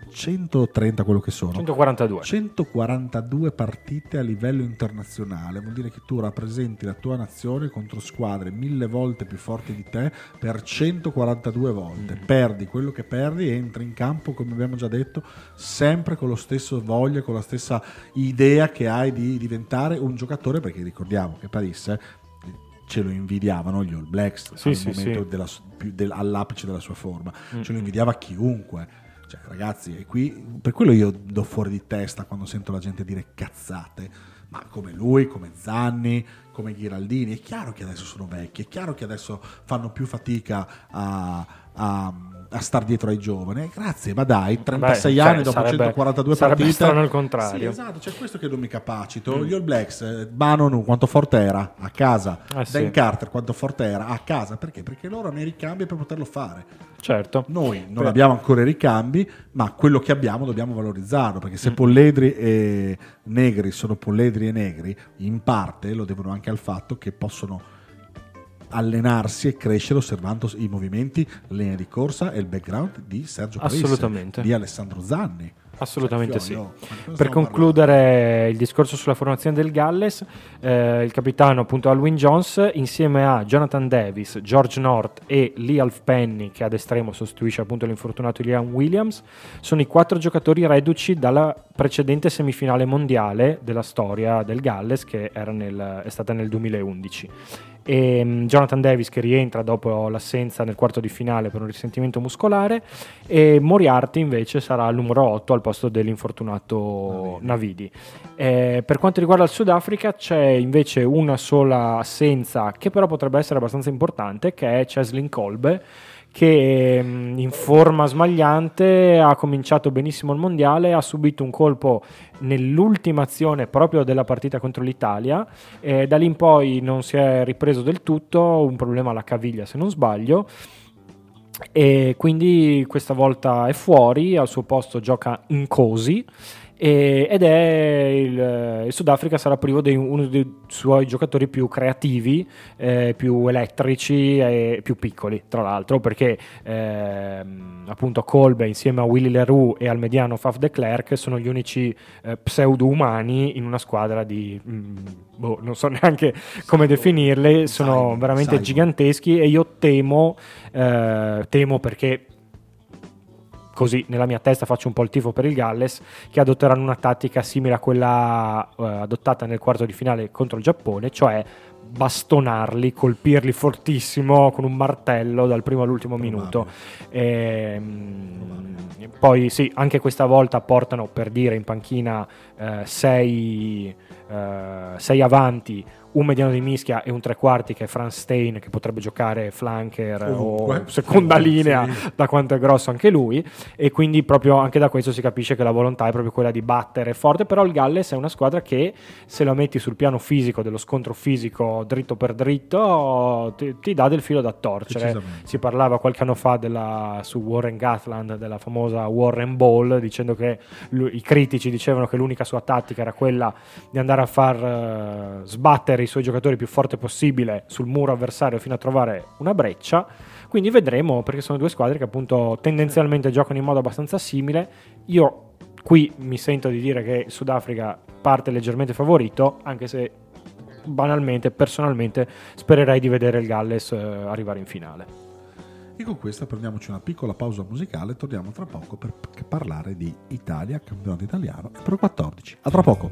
130 quello che sono. 142. 142 partite a livello internazionale vuol dire che tu rappresenti la tua nazione contro squadre mille volte più forti di te per 142 volte. Perdi quello che perdi e entri in campo, come abbiamo già detto, sempre con lo stesso voglia, con la stessa idea che hai di diventare un giocatore, perché ricordiamo che Paris eh, ce lo invidiavano gli All Blacks Sì, al sì, momento sì. della del- all'apice della sua forma, Mm. ce lo invidiava chiunque. Cioè, ragazzi, qui per quello io do fuori di testa quando sento la gente dire cazzate. Ma come lui, come Zanni, come Ghiraldini, è chiaro che adesso sono vecchi, è chiaro che adesso fanno più fatica a, a, a star dietro ai giovani. Grazie, ma dai, 36 Beh, anni cioè, dopo sarebbe- 142 sarebbe partite. strano il contrario. Sì, esatto, c'è questo che non mi capacito. Gli All Blacks, eh, Bannon quanto forte era a casa, Eh, sì. Dan Carter quanto forte era a casa, perché? Perché loro hanno i ricambi per poterlo fare. Certo. Noi non Beh. abbiamo ancora i ricambi, ma quello che abbiamo dobbiamo valorizzarlo, perché Mm. se Polledri e Negri sono Polledri e Negri, in parte lo devono anche al fatto che possono allenarsi e crescere osservando i movimenti, le linee di corsa e il background di Sergio Parisse, di Alessandro Zanni. Assolutamente sì. Per concludere il discorso sulla formazione del Galles, eh, il capitano appunto Alwyn Jones insieme a Jonathan Davis, George North e Lee Alfpenny che ad estremo sostituisce appunto l'infortunato Liam Williams, sono i quattro giocatori reduci dalla precedente semifinale mondiale della storia del Galles che era nel- è stata nel 2011. E mm, Jonathan Davis che rientra dopo l'assenza nel quarto di finale per un risentimento muscolare e Moriarty invece sarà al numero 8 al posto dell'infortunato Navidi. Eh, per quanto riguarda il Sudafrica c'è invece una sola assenza che però potrebbe essere abbastanza importante che è Cheslin Kolbe che mm, in forma smagliante ha cominciato benissimo il mondiale, ha subito un colpo nell'ultima azione proprio della partita contro l'Italia, e da lì in poi non si è ripreso del tutto, un problema alla caviglia se non sbaglio. E quindi questa volta è fuori, al suo posto gioca Nkosi e- ed è il, il Sudafrica sarà privo di uno dei suoi giocatori più creativi, eh, più elettrici e più piccoli, tra l'altro, perché ehm, appunto Kolbe insieme a Willy Leroux e al mediano Faf de Klerk sono gli unici eh, pseudo-umani in una squadra di... mm, boh, non so neanche come definirle, sono Cyborg, veramente cyborg. giganteschi e io temo, eh, temo perché così nella mia testa faccio un po' il tifo per il Galles, che adotteranno una tattica simile a quella eh, adottata nel quarto di finale contro il Giappone, cioè bastonarli, colpirli fortissimo con un martello dal primo all'ultimo minuto. Ehm, poi sì, anche questa volta portano per dire in panchina 6 avanti, un mediano di mischia e un tre quarti che è Franz Stein che potrebbe giocare flanker Ovunque. o seconda Sì. linea da quanto è grosso anche lui e quindi proprio anche da questo si capisce che la volontà è proprio quella di battere forte però il Galles è una squadra che se la metti sul piano fisico dello scontro fisico dritto per dritto ti, ti dà del filo da torcere si parlava qualche anno fa della- su Warren Gatland della famosa Warren Ball dicendo che lui- i critici dicevano che l'unica sua tattica era quella di andare a far eh, sbattere i suoi giocatori più forte possibile sul muro avversario fino a trovare una breccia quindi vedremo perché sono due squadre che appunto tendenzialmente giocano in modo abbastanza simile io qui mi sento di dire che il Sudafrica parte leggermente favorito anche se banalmente personalmente spererei di vedere il Galles eh, arrivare in finale E con questa prendiamoci una piccola pausa musicale e torniamo tra poco per parlare di Italia, campionato italiano Pro 14. A tra poco.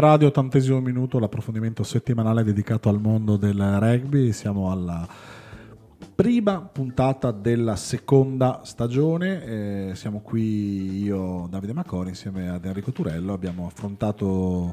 Radio, ottantesimo minuto, l'approfondimento settimanale dedicato al mondo del rugby. Siamo alla prima puntata della seconda stagione. Eh, siamo qui io, Davide Macori, insieme ad Enrico Turello. Abbiamo affrontato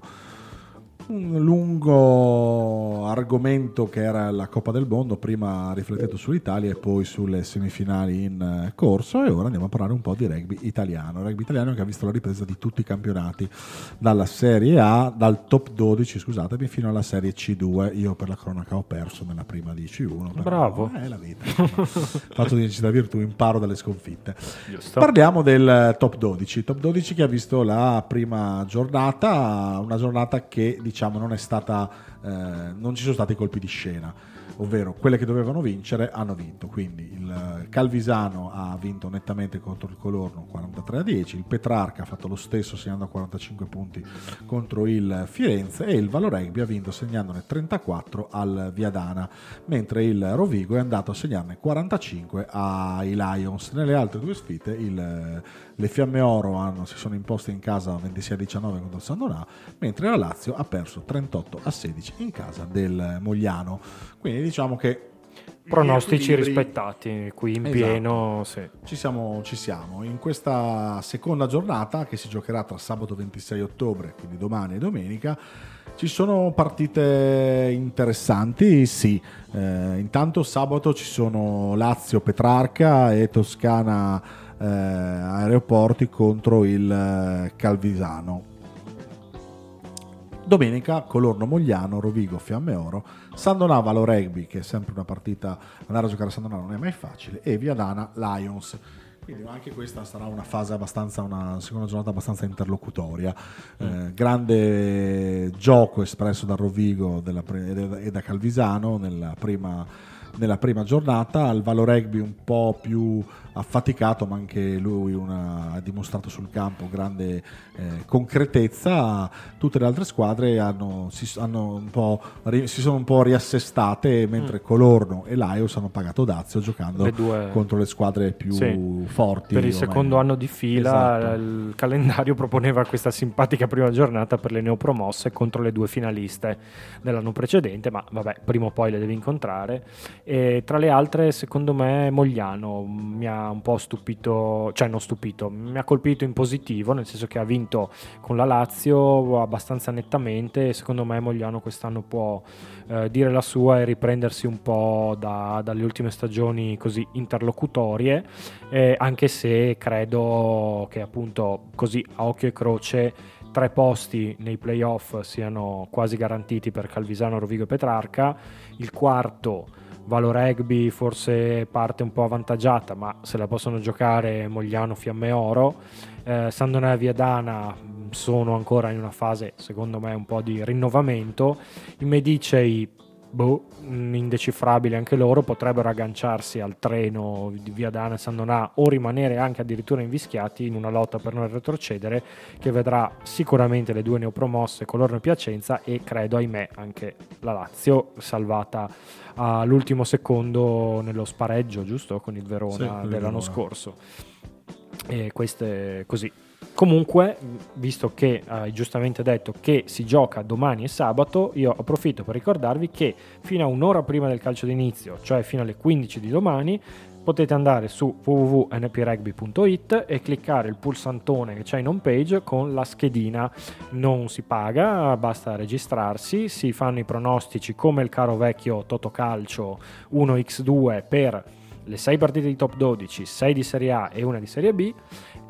un lungo argomento che era la Coppa del Mondo, prima riflettendo sull'Italia e poi sulle semifinali in eh, corso e ora andiamo a parlare un po' di rugby italiano, rugby italiano che ha visto la ripresa di tutti i campionati, dalla Serie A, dal top 12 scusatemi, fino alla Serie C2, io per la cronaca ho perso nella prima di C1. però, Bravo. Eh, è la vita. Fatto di da virtù, imparo dalle sconfitte. Giusto. Parliamo del top 12, top 12 che ha visto la prima giornata, una giornata che diciamo non è stata, eh, non ci sono stati colpi di scena, ovvero quelle che dovevano vincere hanno vinto, quindi il Calvisano ha vinto nettamente contro il Colorno 43 a 10, il Petrarca ha fatto lo stesso segnando 45 punti contro il Firenze e il Valoregbi ha vinto segnandone 34 al Viadana, mentre il Rovigo è andato a segnarne 45 ai Lions. Nelle altre due sfide il- le Fiamme Oro hanno- si sono imposte in casa 26 a 19 contro il Sandonà, mentre la Lazio ha perso 38 a 16 in casa del Mogliano. Quindi diciamo che Pronostici rispettati qui in Esatto. pieno. Sì. ci siamo, ci siamo. In questa seconda giornata che si giocherà tra sabato 26 ottobre, quindi domani e domenica, ci sono partite interessanti, sì. Eh, intanto sabato ci sono Lazio Petrarca e Toscana eh, Aeroporti contro il eh, Calvisano. Domenica Colorno Mogliano, Rovigo Fiamme Oro, Sandonà Valo Rugby, che è sempre una partita, andare a giocare a Sandonà non è mai facile, e Viadana Lions. Quindi anche questa sarà una fase abbastanza, una seconda giornata abbastanza interlocutoria. Eh, grande gioco espresso da Rovigo pre- e da- e da Calvisano nella prima, nella prima giornata, al Valo Rugby un po' più affaticato, ma anche lui una- ha dimostrato sul campo grande eh, concretezza. Tutte le altre squadre hanno- si, hanno un po' ri- si sono un po' riassestate, mentre Colorno e Laios hanno pagato Dazio giocando Mm. Le due- contro le squadre più Sì. forti. Per il secondo meglio. anno di fila Esatto. il calendario proponeva questa simpatica prima giornata per le neopromosse contro le due finaliste dell'anno precedente, ma vabbè, prima o poi le devi incontrare. E tra le altre, secondo me, Mogliano mi ha un po' stupito, cioè non stupito, mi ha colpito in positivo, nel senso che ha vinto con la Lazio abbastanza nettamente e secondo me Mogliano quest'anno può eh, dire la sua e riprendersi un po' da- dalle ultime stagioni così interlocutorie eh, anche se credo che appunto così a occhio e croce tre posti nei playoff siano quasi garantiti per Calvisano, Rovigo e Petrarca, il quarto Valo Rugby forse parte un po' avvantaggiata ma se la possono giocare Mogliano, Fiamme Oro, eh, Sandonà e Viadana mh, sono ancora in una fase secondo me un po' di rinnovamento, i Medicei boh, indecifrabili anche loro, potrebbero agganciarsi al treno di Via Dana e Sandonà o rimanere anche addirittura invischiati in una lotta per non retrocedere che vedrà sicuramente le due neopromosse Colorno e Piacenza e credo ahimè anche la Lazio salvata all'ultimo secondo nello spareggio giusto? Con il Sì, Verona il dell'anno Verona. scorso. E queste così Comunque, visto che hai giustamente detto che si gioca domani e sabato, io approfitto per ricordarvi che fino a un'ora prima del calcio d'inizio, cioè fino alle 15 di domani, potete andare su www.nprugby.it e cliccare il pulsantone che c'è in home page con la schedina. Non si paga, basta registrarsi, si fanno i pronostici come il caro vecchio Totocalcio 1x2 per le 6 partite di top 12, 6 di Serie A e una di Serie B.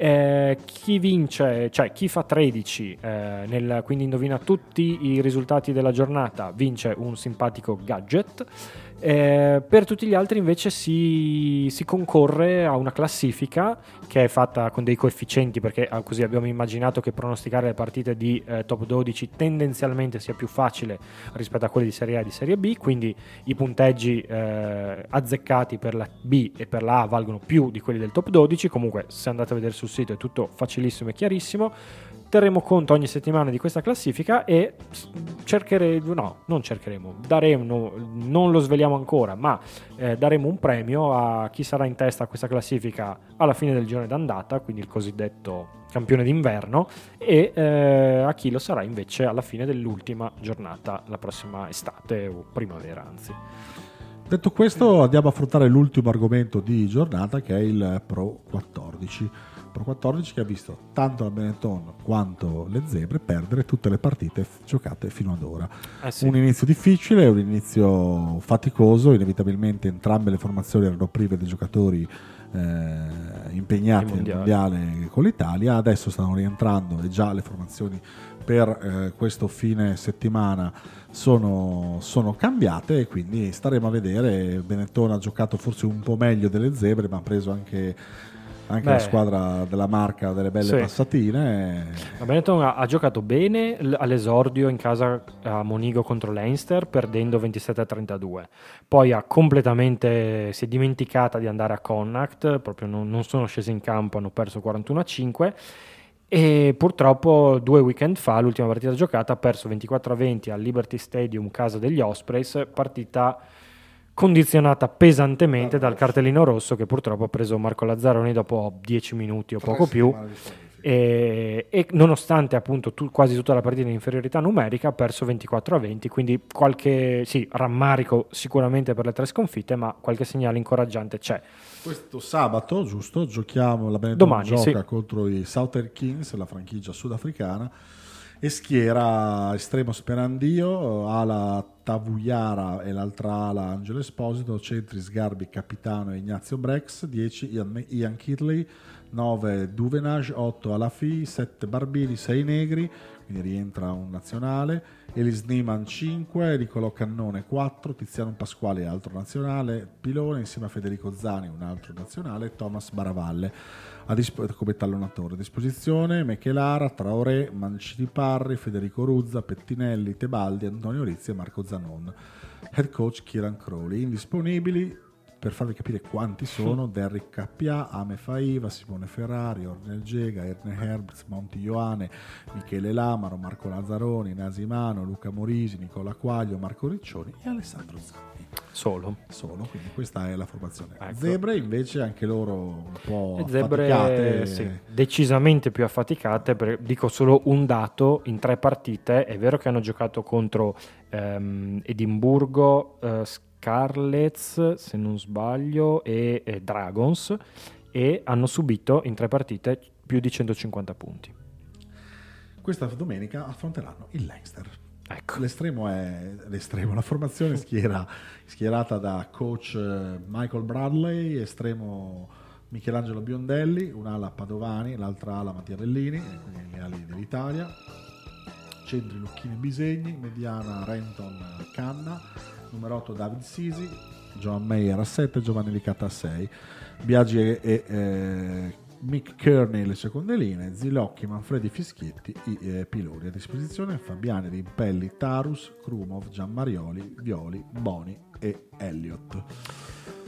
Eh, chi vince, cioè chi fa 13, eh, nel- quindi indovina tutti i risultati della giornata, vince un simpatico gadget. Eh, per tutti gli altri invece si, si concorre a una classifica che è fatta con dei coefficienti perché ah, così abbiamo immaginato che pronosticare le partite di eh, top 12 tendenzialmente sia più facile rispetto a quelle di Serie A e di Serie B, quindi i punteggi eh, azzeccati per la B e per la A valgono più di quelli del top 12, comunque se andate a vedere sul sito è tutto facilissimo e chiarissimo. Terremo conto ogni settimana di questa classifica e cercheremo, no, non cercheremo, daremo, no, non lo sveliamo ancora, ma eh, daremo un premio a chi sarà in testa a questa classifica alla fine del girone d'andata, quindi il cosiddetto campione d'inverno, e eh, a chi lo sarà invece alla fine dell'ultima giornata, la prossima estate o primavera, anzi. Detto questo, andiamo a affrontare l'ultimo argomento di giornata che è il Pro 14. Pro 14 che ha visto tanto la Benetton quanto le Zebre perdere tutte le partite f- giocate fino ad ora. Eh sì. Un inizio difficile, un inizio faticoso, inevitabilmente entrambe le formazioni erano prive dei giocatori eh, impegnati nel mondiale con l'Italia, adesso stanno rientrando e già le formazioni per eh, questo fine settimana sono, sono cambiate e quindi staremo a vedere. Benetton ha giocato forse un po' meglio delle zebre, ma ha preso anche, anche Beh. la squadra della marca delle belle Sì. passatine. La Benetton ha, ha giocato bene l- all'esordio in casa a Monigo contro Leinster perdendo 27 a 32 poi ha completamente si è dimenticata di andare a Connacht proprio non, non sono scesi in campo hanno perso 41 a 5 e purtroppo due weekend fa l'ultima partita giocata ha perso 24 a 20 al Liberty Stadium casa degli Ospreys partita condizionata pesantemente dal cartellino rosso che purtroppo ha preso Marco Lazzaroni dopo 10 minuti o poco più. e, e nonostante appunto tu- quasi tutta la partita in inferiorità numerica ha perso 24 a 20 quindi qualche sì, rammarico sicuramente per le tre sconfitte ma qualche segnale incoraggiante c'è. Questo sabato, giusto, giochiamo, la Benetton Domani, gioca sì. contro i Southern Kings, la franchigia sudafricana, e schiera estremo Sperandio, ala Tavuyara e l'altra ala Angelo Esposito, centri Sgarbi, capitano e Ignazio Brex, 10 Ian, Ian Kidley, 9 Duvenage, 8 Alafi, 7 Barbini, 6 Negri, quindi rientra un nazionale, Elis Niemann 5, Nicolò Cannone 4, Tiziano Pasquale altro nazionale, Pilone insieme a Federico Zani un altro nazionale, Thomas Baravalle a dispo- come tallonatore. A disposizione Mechelara, Traoré, Mancini Parri, Federico Ruzza, Pettinelli, Tebaldi, Antonio Rizzi e Marco Zanon. Head coach Kieran Crowley. Indisponibili per farvi capire quanti sono Derrick Cappia, Ame Faiva, Simone Ferrari, Ornel Gega, Erne Herbst, Monti Ioane, Michele Lamaro, Marco Lazzaroni, Nasimano, Luca Morisi, Nicola Quaglio, Marco Riccioni e Alessandro Zanni. Solo Sono, quindi questa è la formazione. Ecco. Zebre invece anche loro un po' zebre affaticate. sì, decisamente più affaticate per- dico solo un dato in tre partite è vero che hanno giocato contro ehm, Edimburgo eh, Scarlets se non sbaglio e, e Dragons e hanno subito in tre partite più di 150 punti Questa domenica affronteranno il Leinster. Ecco. L'estremo è l'estremo, la formazione schiera, schierata da coach eh, Michael Bradley, estremo Michelangelo Biondelli, un'ala Padovani, l'altra ala Mattia Bellini, e quindi le ali dell'Italia, centri Lucchini Bisegni, mediana Renton Canna, numero 8 David Sisi, John Mayer a 7, Giovanni Licata a 6, Biagi e, e, eh, Mick Kearney le seconde linee, Zilocchi, Manfredi Fischietti, i eh, piloni a disposizione, Fabiani, Rimpelli, Tarus, Krumov, Giammarioli, Violi, Boni e Elliott.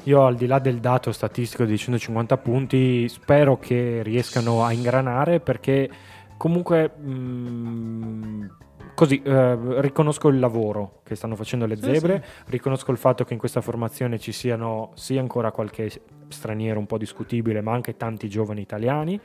Io al di là del dato statistico di 150 punti spero che riescano a ingranare perché comunque mh, così eh, riconosco il lavoro che stanno facendo le zebre, riconosco il fatto che in questa formazione ci siano sì ancora qualche straniero un po' discutibile ma anche tanti giovani italiani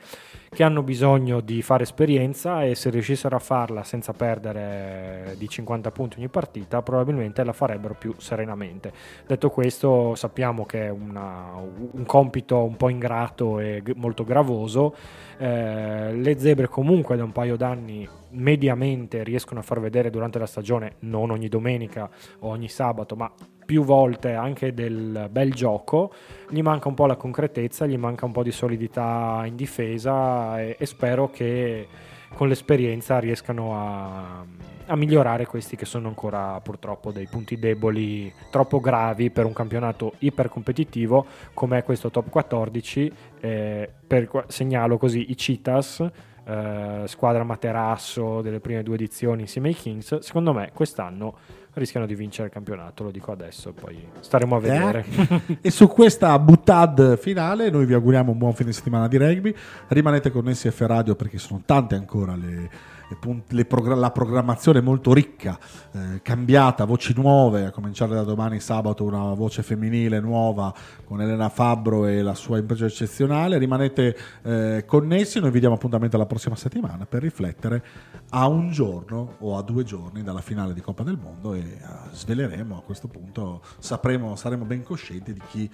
che hanno bisogno di fare esperienza e se riuscissero a farla senza perdere di 50 punti ogni partita probabilmente la farebbero più serenamente. Detto questo sappiamo che è una- un compito un po' ingrato e molto gravoso, Eh, le zebre comunque da un paio d'anni mediamente riescono a far vedere durante la stagione, non ogni domenica o ogni sabato, ma più volte anche del bel gioco, gli manca un po' la concretezza, gli manca un po' di solidità in difesa e, e spero che con l'esperienza riescano a, a migliorare questi che sono ancora purtroppo dei punti deboli troppo gravi per un campionato ipercompetitivo come questo top 14. Eh, per, segnalo così i Citas eh, squadra materasso delle prime due edizioni insieme ai Kings, secondo me quest'anno rischiano di vincere il campionato, lo dico adesso, poi staremo a vedere. Eh? e su questa buttad finale noi vi auguriamo un buon fine settimana di rugby. Rimanete connessi a F Radio perché sono tante ancora le, le punt- le progr- la programmazione molto ricca, eh, cambiata, voci nuove, a cominciare da domani sabato una voce femminile nuova con Elena Fabbro e la sua impresa eccezionale. Rimanete eh, connessi, noi vi diamo appuntamento la prossima settimana per riflettere a un giorno o a due giorni dalla finale di Coppa del Mondo e eh, sveleremo a questo punto, sapremo, saremo ben coscienti di chi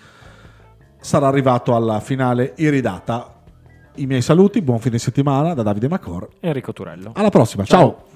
sarà arrivato alla finale iridata. I miei saluti, buon fine settimana da Davide Macor. Enrico Turello. Alla prossima, ciao. Ya